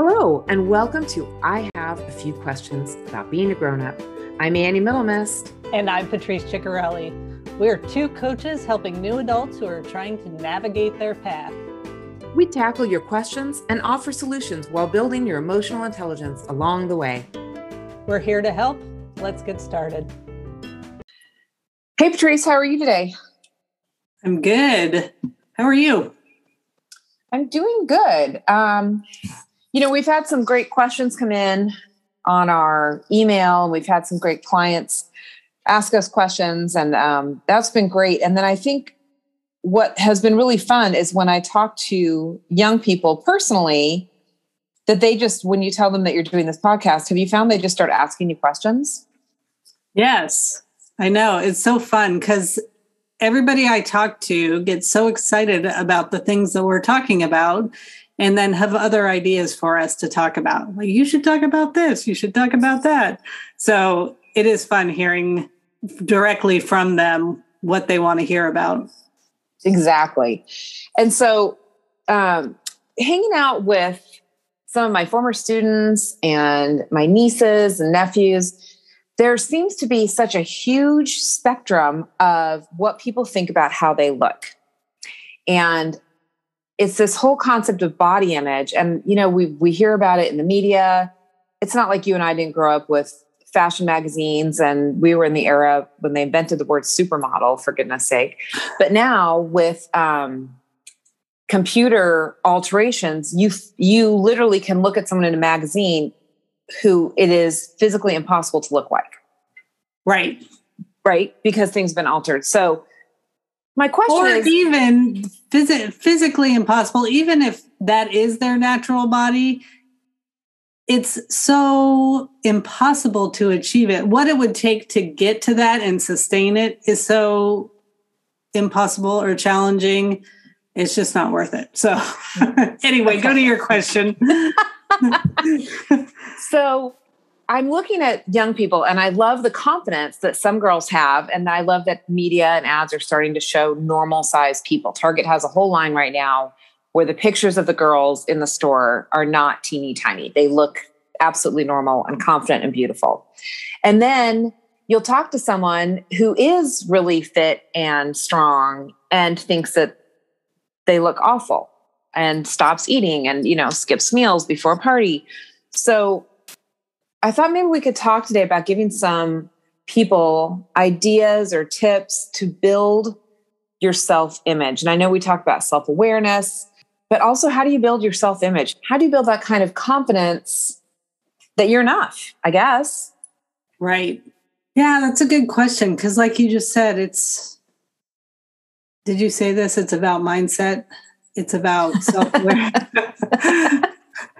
Hello, and welcome to I Have a Few Questions About Being a Grown Up. I'm Annie Middlemist. And I'm Patrice Ciccarelli. We're two coaches helping new adults who are trying to navigate their path. We tackle your questions and offer solutions while building your emotional intelligence along the way. We're here to help. Let's get started. Hey, Patrice, how are you today? I'm good. How are you? I'm doing good. Um, you know, we've had some great questions come in on our email. We've had some great clients ask us questions, and um, that's been great. And then I think what has been really fun is when I talk to young people personally, that they just, when you tell them that you're doing this podcast, have you found they just start asking you questions? Yes, I know. It's so fun because everybody I talk to gets so excited about the things that we're talking about and then have other ideas for us to talk about. Like, you should talk about this, you should talk about that. So it is fun hearing directly from them what they want to hear about. Exactly. And so, um, hanging out with some of my former students and my nieces and nephews, there seems to be such a huge spectrum of what people think about how they look. And it's this whole concept of body image. And you know we we hear about it in the media. It's not like you and i didn't grow up with fashion magazines and we were in the era when they invented the word supermodel for goodness sake. But now with um, computer alterations you you literally can look at someone in a magazine who it is physically impossible to look like. Right. Right? Because things have been altered. So my question or is even phys- physically impossible, even if that is their natural body, it's so impossible to achieve it. What it would take to get to that and sustain it is so impossible or challenging. It's just not worth it. So, anyway, go to your question. so, I'm looking at young people and I love the confidence that some girls have. And I love that media and ads are starting to show normal sized people. Target has a whole line right now where the pictures of the girls in the store are not teeny tiny. They look absolutely normal and confident and beautiful. And then you'll talk to someone who is really fit and strong and thinks that they look awful and stops eating and, you know, skips meals before a party. So I thought maybe we could talk today about giving some people ideas or tips to build your self image. And I know we talk about self awareness, but also how do you build your self image? How do you build that kind of confidence that you're enough, I guess? Right. Yeah, that's a good question. Because, like you just said, it's, did you say this? It's about mindset, it's about self awareness.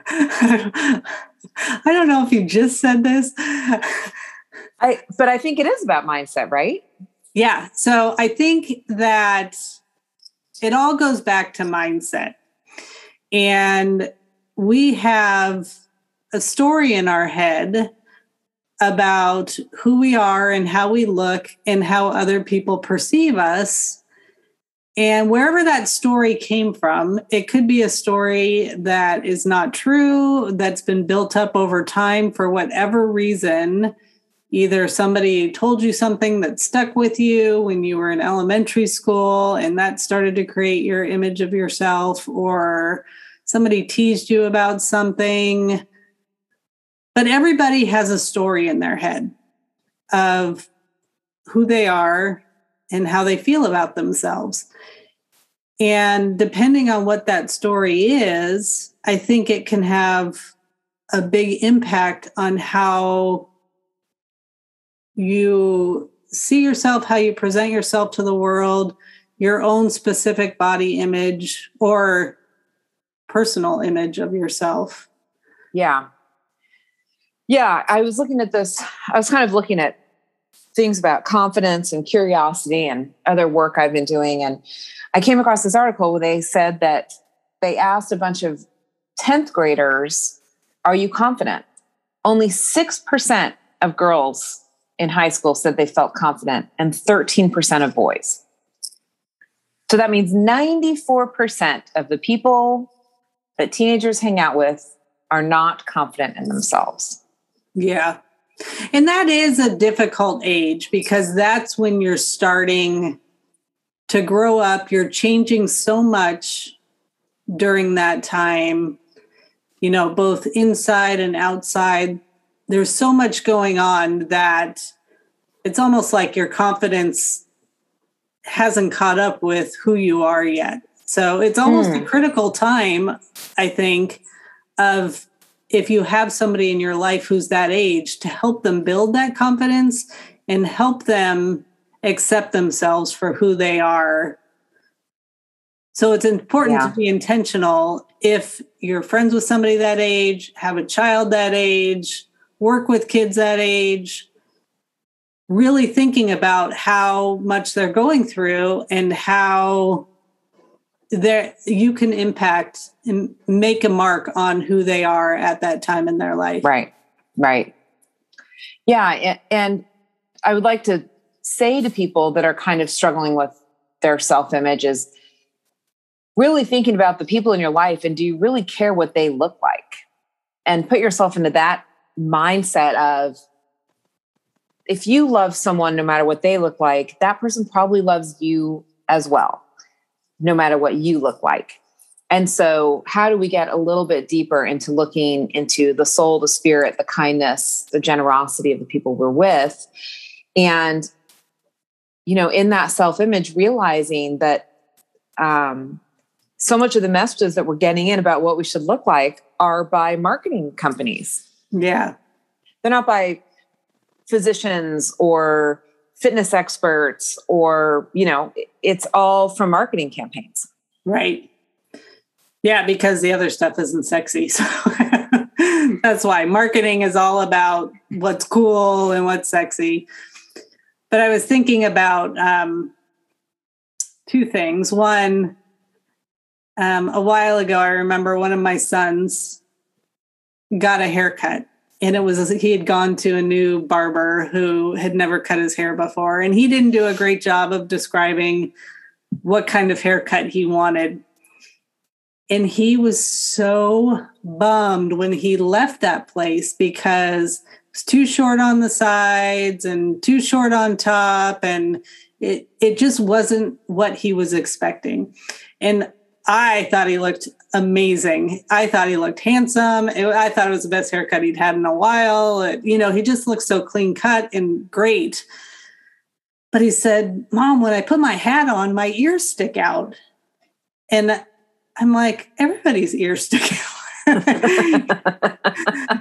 I don't know if you just said this. I but I think it is about mindset, right? Yeah. So I think that it all goes back to mindset. And we have a story in our head about who we are and how we look and how other people perceive us and wherever that story came from, it could be a story that is not true, that's been built up over time for whatever reason. Either somebody told you something that stuck with you when you were in elementary school and that started to create your image of yourself, or somebody teased you about something. But everybody has a story in their head of who they are and how they feel about themselves. And depending on what that story is, I think it can have a big impact on how you see yourself, how you present yourself to the world, your own specific body image or personal image of yourself. Yeah. Yeah. I was looking at this, I was kind of looking at things about confidence and curiosity and other work I've been doing. And I came across this article where they said that they asked a bunch of 10th graders, Are you confident? Only 6% of girls in high school said they felt confident, and 13% of boys. So that means 94% of the people that teenagers hang out with are not confident in themselves. Yeah. And that is a difficult age because that's when you're starting to grow up. You're changing so much during that time, you know, both inside and outside. There's so much going on that it's almost like your confidence hasn't caught up with who you are yet. So it's almost a hmm. critical time, I think, of if you have somebody in your life who's that age to help them build that confidence and help them accept themselves for who they are. So it's important yeah. to be intentional if you're friends with somebody that age, have a child that age, work with kids that age, really thinking about how much they're going through and how there you can impact and make a mark on who they are at that time in their life. Right. Right. Yeah, and I would like to say to people that are kind of struggling with their self-image is really thinking about the people in your life and do you really care what they look like? And put yourself into that mindset of if you love someone no matter what they look like, that person probably loves you as well, no matter what you look like. And so, how do we get a little bit deeper into looking into the soul, the spirit, the kindness, the generosity of the people we're with? And, you know, in that self image, realizing that um, so much of the messages that we're getting in about what we should look like are by marketing companies. Yeah. They're not by physicians or fitness experts or you know it's all from marketing campaigns. Right. Yeah because the other stuff isn't sexy so that's why. Marketing is all about what's cool and what's sexy. But i was thinking about um, two things. One um, a while ago i remember one of my sons got a haircut and it was he had gone to a new barber who had never cut his hair before. And he didn't do a great job of describing what kind of haircut he wanted. And he was so bummed when he left that place because it was too short on the sides and too short on top. And it it just wasn't what he was expecting. And I thought he looked amazing. I thought he looked handsome. I thought it was the best haircut he'd had in a while. It, you know, he just looked so clean cut and great. But he said, Mom, when I put my hat on, my ears stick out. And I'm like, everybody's ears stick out.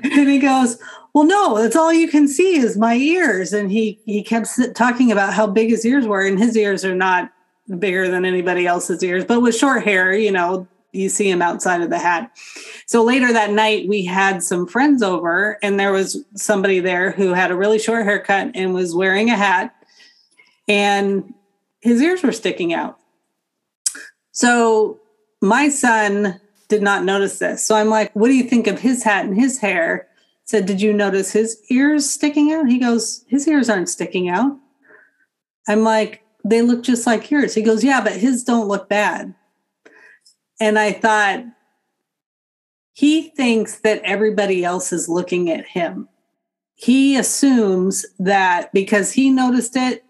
and he goes, Well, no, that's all you can see is my ears. And he he kept talking about how big his ears were, and his ears are not bigger than anybody else's ears, but with short hair, you know, you see him outside of the hat. So later that night, we had some friends over, and there was somebody there who had a really short haircut and was wearing a hat, and his ears were sticking out. So my son did not notice this. So I'm like, what do you think of his hat and his hair? said, Did you notice his ears sticking out? He goes, His ears aren't sticking out. I'm like, they look just like yours. He goes, Yeah, but his don't look bad. And I thought, he thinks that everybody else is looking at him. He assumes that because he noticed it,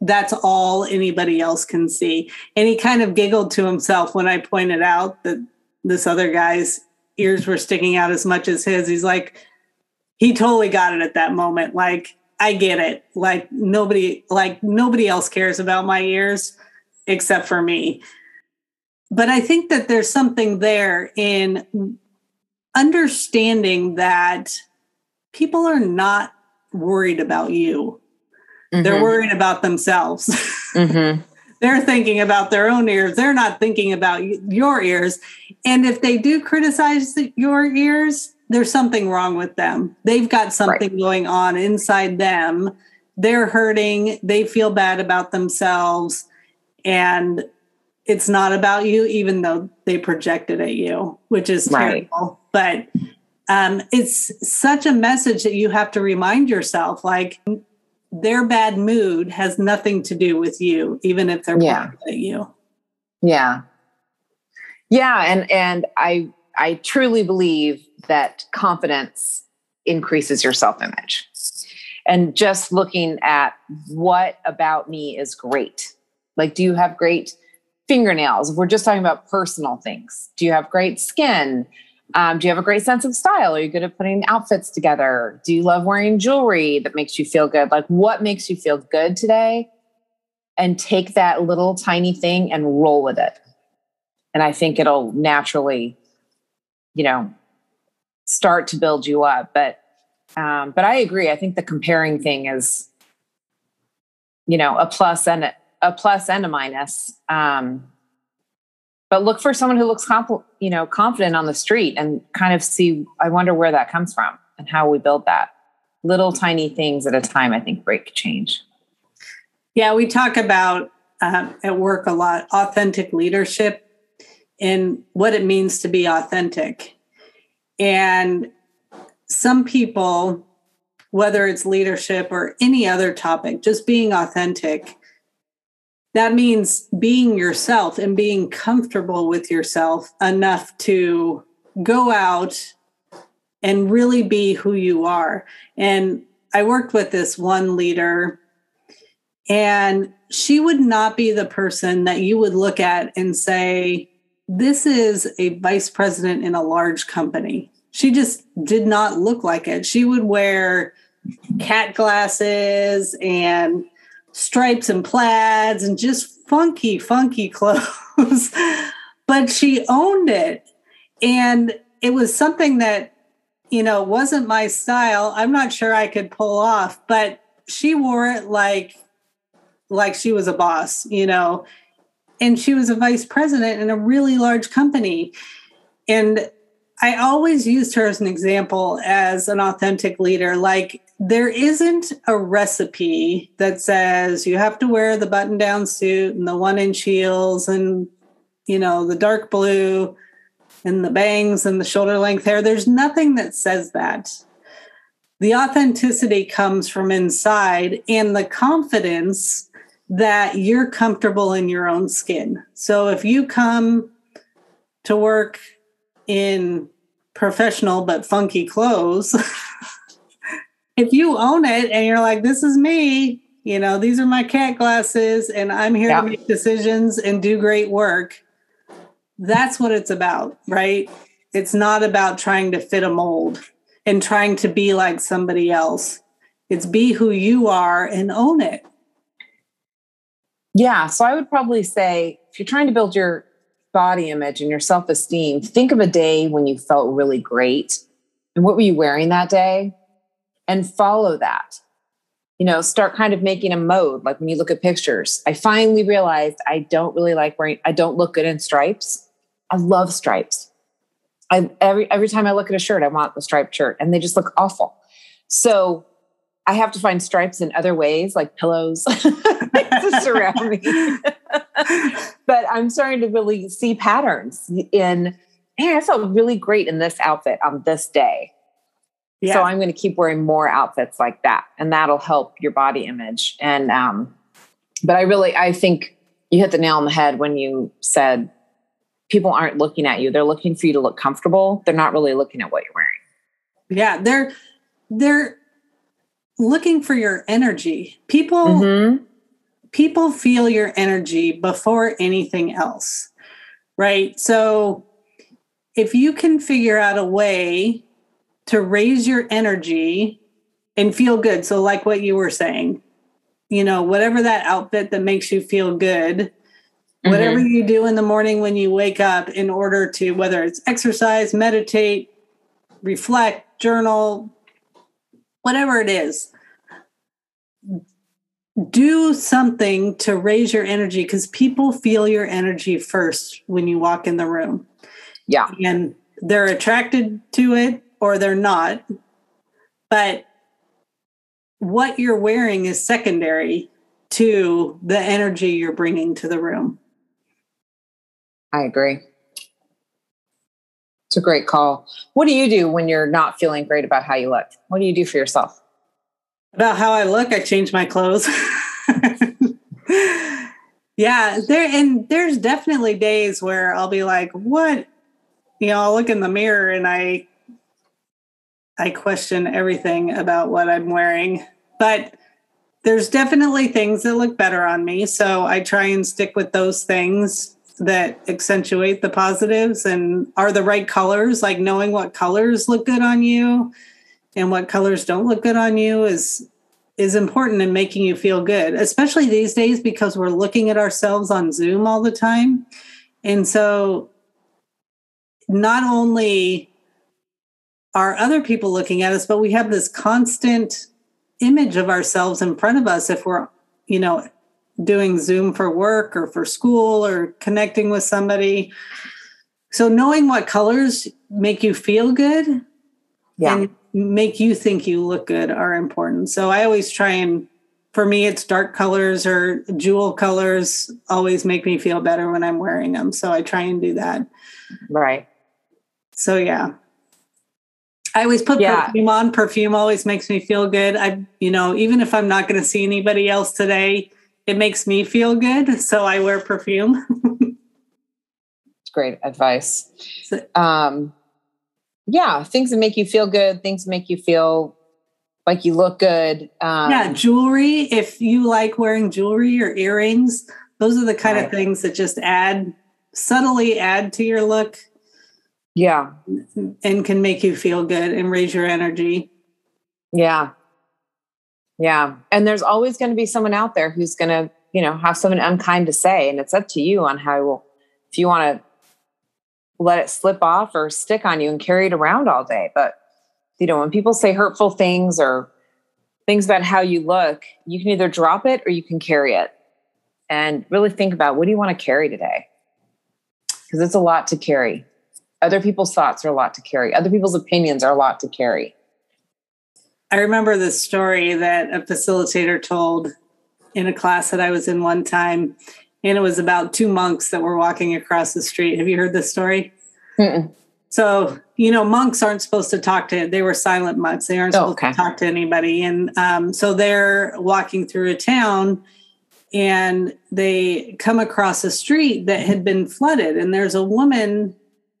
that's all anybody else can see. And he kind of giggled to himself when I pointed out that this other guy's ears were sticking out as much as his. He's like, he totally got it at that moment. Like, I get it. Like nobody like nobody else cares about my ears except for me. But I think that there's something there in understanding that people are not worried about you. Mm-hmm. They're worried about themselves. Mm-hmm. They're thinking about their own ears. They're not thinking about your ears. And if they do criticize your ears, there's something wrong with them. They've got something right. going on inside them. They're hurting. They feel bad about themselves. And it's not about you, even though they project it at you, which is right. terrible. But um, it's such a message that you have to remind yourself like their bad mood has nothing to do with you, even if they're yeah. at you. Yeah. Yeah. And and I I truly believe that confidence increases your self image. And just looking at what about me is great. Like, do you have great fingernails? We're just talking about personal things, do you have great skin? Um, do you have a great sense of style? Are you good at putting outfits together? Do you love wearing jewelry that makes you feel good? Like, what makes you feel good today? And take that little tiny thing and roll with it. And I think it'll naturally, you know, start to build you up. But, um, but I agree. I think the comparing thing is, you know, a plus and a, a plus and a minus. Um, but look for someone who looks comp- you know confident on the street and kind of see i wonder where that comes from and how we build that little tiny things at a time i think break change yeah we talk about uh, at work a lot authentic leadership and what it means to be authentic and some people whether it's leadership or any other topic just being authentic that means being yourself and being comfortable with yourself enough to go out and really be who you are. And I worked with this one leader, and she would not be the person that you would look at and say, This is a vice president in a large company. She just did not look like it. She would wear cat glasses and stripes and plaids and just funky, funky clothes. but she owned it. And it was something that, you know, wasn't my style. I'm not sure I could pull off, but she wore it like like she was a boss, you know. And she was a vice president in a really large company. And I always used her as an example as an authentic leader. Like there isn't a recipe that says you have to wear the button down suit and the one inch heels and you know the dark blue and the bangs and the shoulder length hair. There's nothing that says that. The authenticity comes from inside and the confidence that you're comfortable in your own skin. So if you come to work in professional but funky clothes if you own it and you're like, this is me, you know, these are my cat glasses and I'm here yeah. to make decisions and do great work. That's what it's about, right? It's not about trying to fit a mold and trying to be like somebody else. It's be who you are and own it. Yeah. So I would probably say if you're trying to build your body image and your self esteem, think of a day when you felt really great. And what were you wearing that day? and follow that. You know, start kind of making a mode. Like when you look at pictures, I finally realized I don't really like wearing, I don't look good in stripes. I love stripes. I every every time I look at a shirt, I want the striped shirt, and they just look awful. So I have to find stripes in other ways, like pillows to surround me. but I'm starting to really see patterns in, hey, I felt really great in this outfit on this day. Yeah. So I'm going to keep wearing more outfits like that, and that'll help your body image. And um, but I really I think you hit the nail on the head when you said people aren't looking at you; they're looking for you to look comfortable. They're not really looking at what you're wearing. Yeah, they're they're looking for your energy. People mm-hmm. people feel your energy before anything else, right? So if you can figure out a way to raise your energy and feel good. So, like what you were saying, you know, whatever that outfit that makes you feel good, mm-hmm. whatever you do in the morning when you wake up in order to, whether it's exercise, meditate, reflect, journal, whatever it is, do something to raise your energy because people feel your energy first when you walk in the room. Yeah. And they're attracted to it or they're not. But what you're wearing is secondary to the energy you're bringing to the room. I agree. It's a great call. What do you do when you're not feeling great about how you look? What do you do for yourself? About how I look, I change my clothes. yeah, there and there's definitely days where I'll be like, what? You know, I'll look in the mirror and I I question everything about what I'm wearing. But there's definitely things that look better on me. So I try and stick with those things that accentuate the positives and are the right colors, like knowing what colors look good on you and what colors don't look good on you is is important in making you feel good, especially these days because we're looking at ourselves on Zoom all the time. And so not only are other people looking at us, but we have this constant image of ourselves in front of us if we're, you know, doing Zoom for work or for school or connecting with somebody. So knowing what colors make you feel good Yeah. and make you think you look good are important. So I always try and for me it's dark colors or jewel colors always make me feel better when I'm wearing them. So I try and do that. right. So yeah. I always put Yeah. perfume on. Perfume always makes me feel good. I you know, even if I'm not going to see anybody else today, it makes me feel good. So I wear perfume. It's great advice. Um, yeah, things that make you feel good, things that make you feel like you look good. Um, yeah, jewelry. If you like wearing jewelry or earrings, those are the kind of things that just add subtly add to your look yeah, and can make you feel good and raise your energy. yeah, yeah. And there's always going to be someone out there who's going to, you know, have something unkind to say, and it's up to you on how if you want to let it slip off or stick on you and carry it around all day. But you know, when people say hurtful things or things about how you look, you can either drop it or you can carry it. And really think about what do you want to carry today? Because it's a lot to carry. Other people's thoughts are a lot to carry. Other people's opinions are a lot to carry. I remember the story that a facilitator told in a class that I was in one time, and it was about two monks that were walking across the street. Have you heard this story? Mm-mm. So, you know, monks aren't supposed to talk to, they were silent monks. They aren't Oh, supposed okay. to talk to anybody. And um, so they're walking through a town and they come across a street that had been flooded. And there's a woman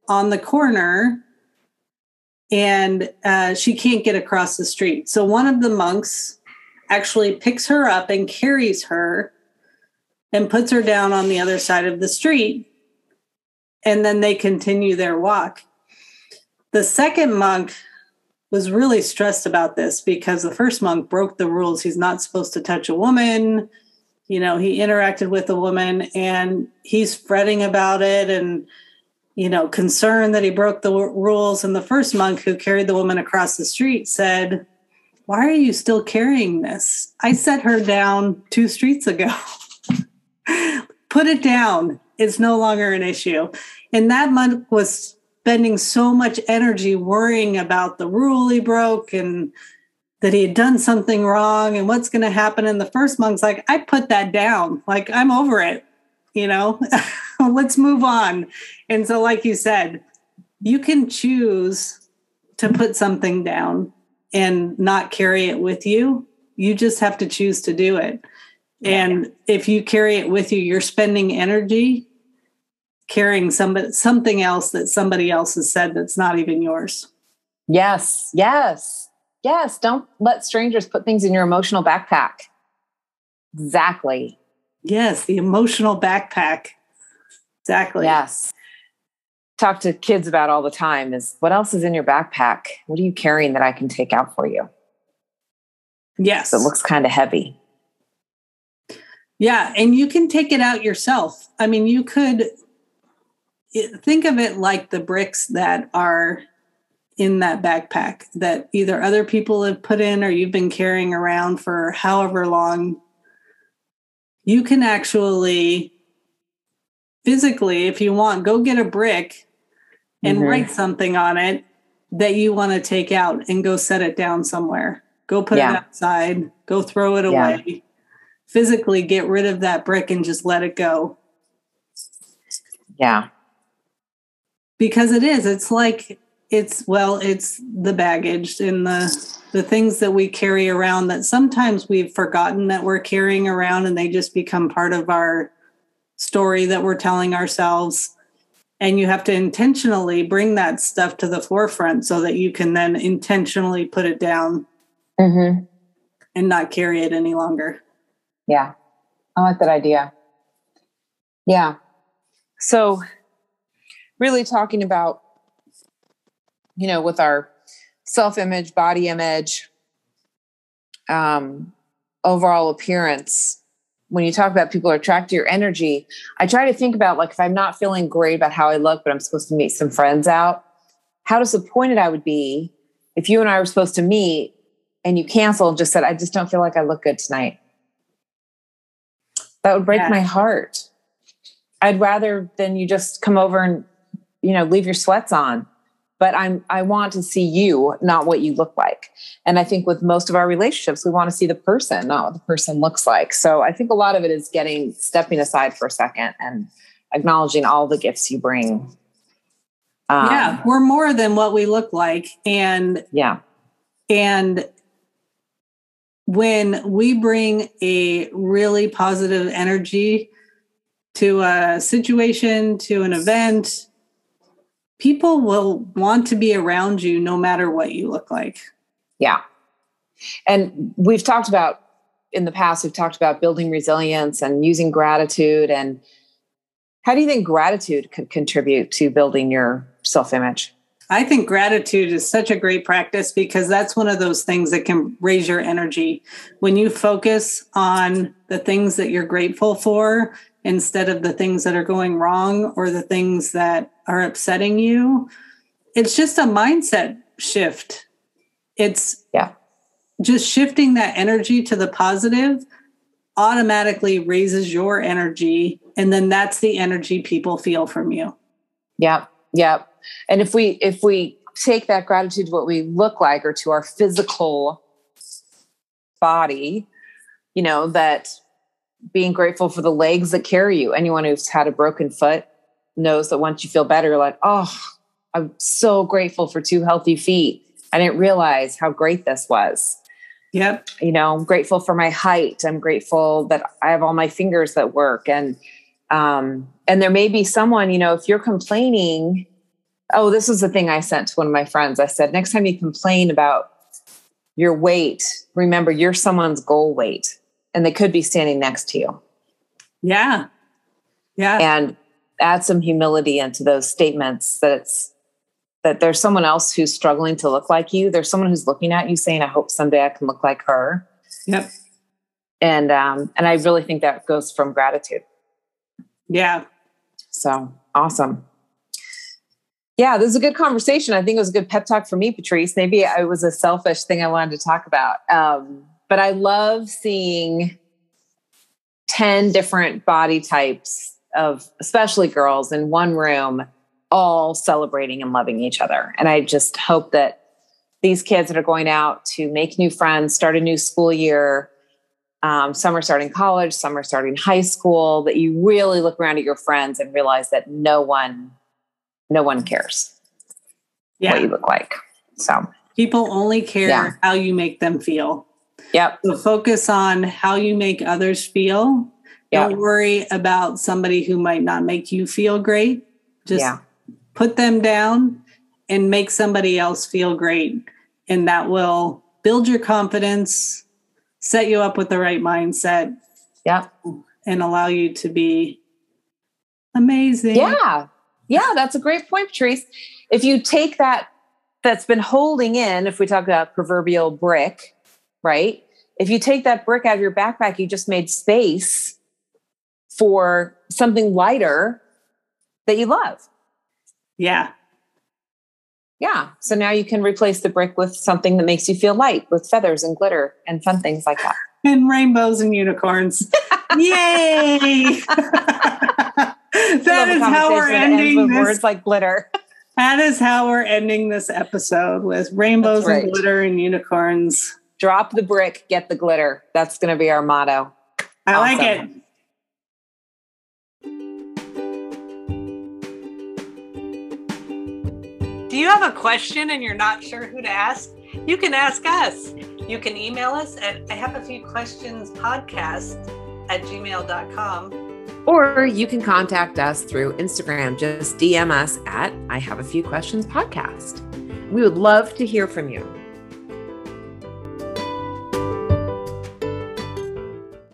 on the corner and uh, she can't get across the street. So one of the monks actually picks her up and carries her and puts her down on the other side of the street. And then they continue their walk. The second monk was really stressed about this because the first monk broke the rules. He's not supposed to touch a woman. You know, he interacted with a woman and he's fretting about it and, you know, concerned that he broke the w- rules. And the first monk who carried the woman across the street said, Why are you still carrying this? I set her down two streets ago. Put it down. It's no longer an issue. And that monk was spending so much energy worrying about the rule he broke and that he had done something wrong and what's going to happen. And the first monk's like, I put that down. Like, I'm over it. You know, let's move on. And so, like you said, you can choose to put something down and not carry it with you. You just have to choose to do it. And if you carry it with you, you're spending energy carrying somebody something else that somebody else has said that's not even yours. Yes, yes, yes. Don't let strangers put things in your emotional backpack. Exactly. Yes, the emotional backpack. Exactly. Yes. Talk to kids about all the time is what else is in your backpack? What are you carrying that I can take out for you? Yes. It looks kind of heavy. Yeah, and you can take it out yourself. I mean, you could eh, think of it like the bricks that are in that backpack that either other people have put in or you've been carrying around for however long. You can actually physically, if you want, go get a brick and Mhm. write something on it that you want to take out and go set it down somewhere. Go put Yeah. it outside, go throw it Yeah. away. Physically get rid of that brick and just let it go. Yeah. Because it is, it's like it's well, it's the baggage and the the things that we carry around that sometimes we've forgotten that we're carrying around and they just become part of our story that we're telling ourselves. and you have to intentionally bring that stuff to the forefront so that you can then intentionally put it down Mm-hmm. and not carry it any longer. Yeah. I like that idea. Yeah. So, really talking about, you know, with our self image, body image, um, overall appearance, when you talk about people are attracted to your energy, I try to think about like if I'm not feeling great about how I look, but I'm supposed to meet some friends out, how disappointed I would be if you and I were supposed to meet and you canceled and just said, I just don't feel like I look good tonight. That would break Yeah. my heart. I'd rather than you just come over and, you know, leave your sweats on. But I'm I want to see you, not what you look like. And I think with most of our relationships, we want to see the person, not what the person looks like. So I think a lot of it is getting stepping aside for a second and acknowledging all the gifts you bring. Um, yeah, we're more than what we look like and Yeah. and when we bring a really positive energy to a situation, to an event, people will want to be around you no matter what you look like. Yeah. And we've talked about in the past, we've talked about building resilience and using gratitude. And how do you think gratitude could contribute to building your self image? I think gratitude is such a great practice because that's one of those things that can raise your energy. When you focus on the things that you're grateful for instead of the things that are going wrong or the things that are upsetting you, it's just a mindset shift. It's Yeah. just shifting that energy to the positive automatically raises your energy. And then that's the energy people feel from you. Yeah. Yeah. And if we if we take that gratitude to what we look like or to our physical body, you know, that being grateful for the legs that carry you. Anyone who's had a broken foot knows that once you feel better, you're like, oh, I'm so grateful for two healthy feet. I didn't realize how great this was. Yep. You know, I'm grateful for my height. I'm grateful that I have all my fingers that work. And um, and there may be someone, you know, if you're complaining, oh, this was the thing I sent to one of my friends. I said, next time you complain about your weight, remember you're someone's goal weight. And they could be standing next to you. Yeah. Yeah. and add some humility into those statements that it's that there's someone else who's struggling to look like you. There's someone who's looking at you saying i hope someday i can look like her. Yep. and um and i really think that goes from gratitude. Yeah. so awesome. Yeah this is a good conversation. I think it was a good pep talk for me patrice. Maybe it was a selfish thing i wanted to talk about. Um but i love seeing 10 different body types of especially girls in one room all celebrating and loving each other and i just hope that these kids that are going out to make new friends start a new school year um, some are starting college some are starting high school that you really look around at your friends and realize that no one no one cares Yeah. what you look like so People only care Yeah. how you make them feel. yep So focus on how you make others feel. Yeah. Don't worry about somebody who might not make you feel great. Just Yeah. put them down and make somebody else feel great. And that will build your confidence, set you up with the right mindset, Yeah. and allow you to be amazing. Yeah. Yeah, that's a great point, Patrice. If you take that that's been holding in, if we talk about proverbial brick, right? If you take that brick out of your backpack, you just made space for something lighter that you love. Yeah. Yeah. So now you can replace the brick with something that makes you feel light with feathers and glitter and fun things like that. And rainbows and unicorns. Yay! that is how we're ending this words like glitter. That is how we're ending this episode with rainbows right. and glitter and unicorns. Drop the brick, get the glitter. That's going to be our motto. I like it. You have a question and you're not sure who to ask? You can ask us. You can email us at I have a few questions podcast at gmail.com Or you can contact us through Instagram. Just DM us at I Have a Few Questions podcast. We would love to hear from you.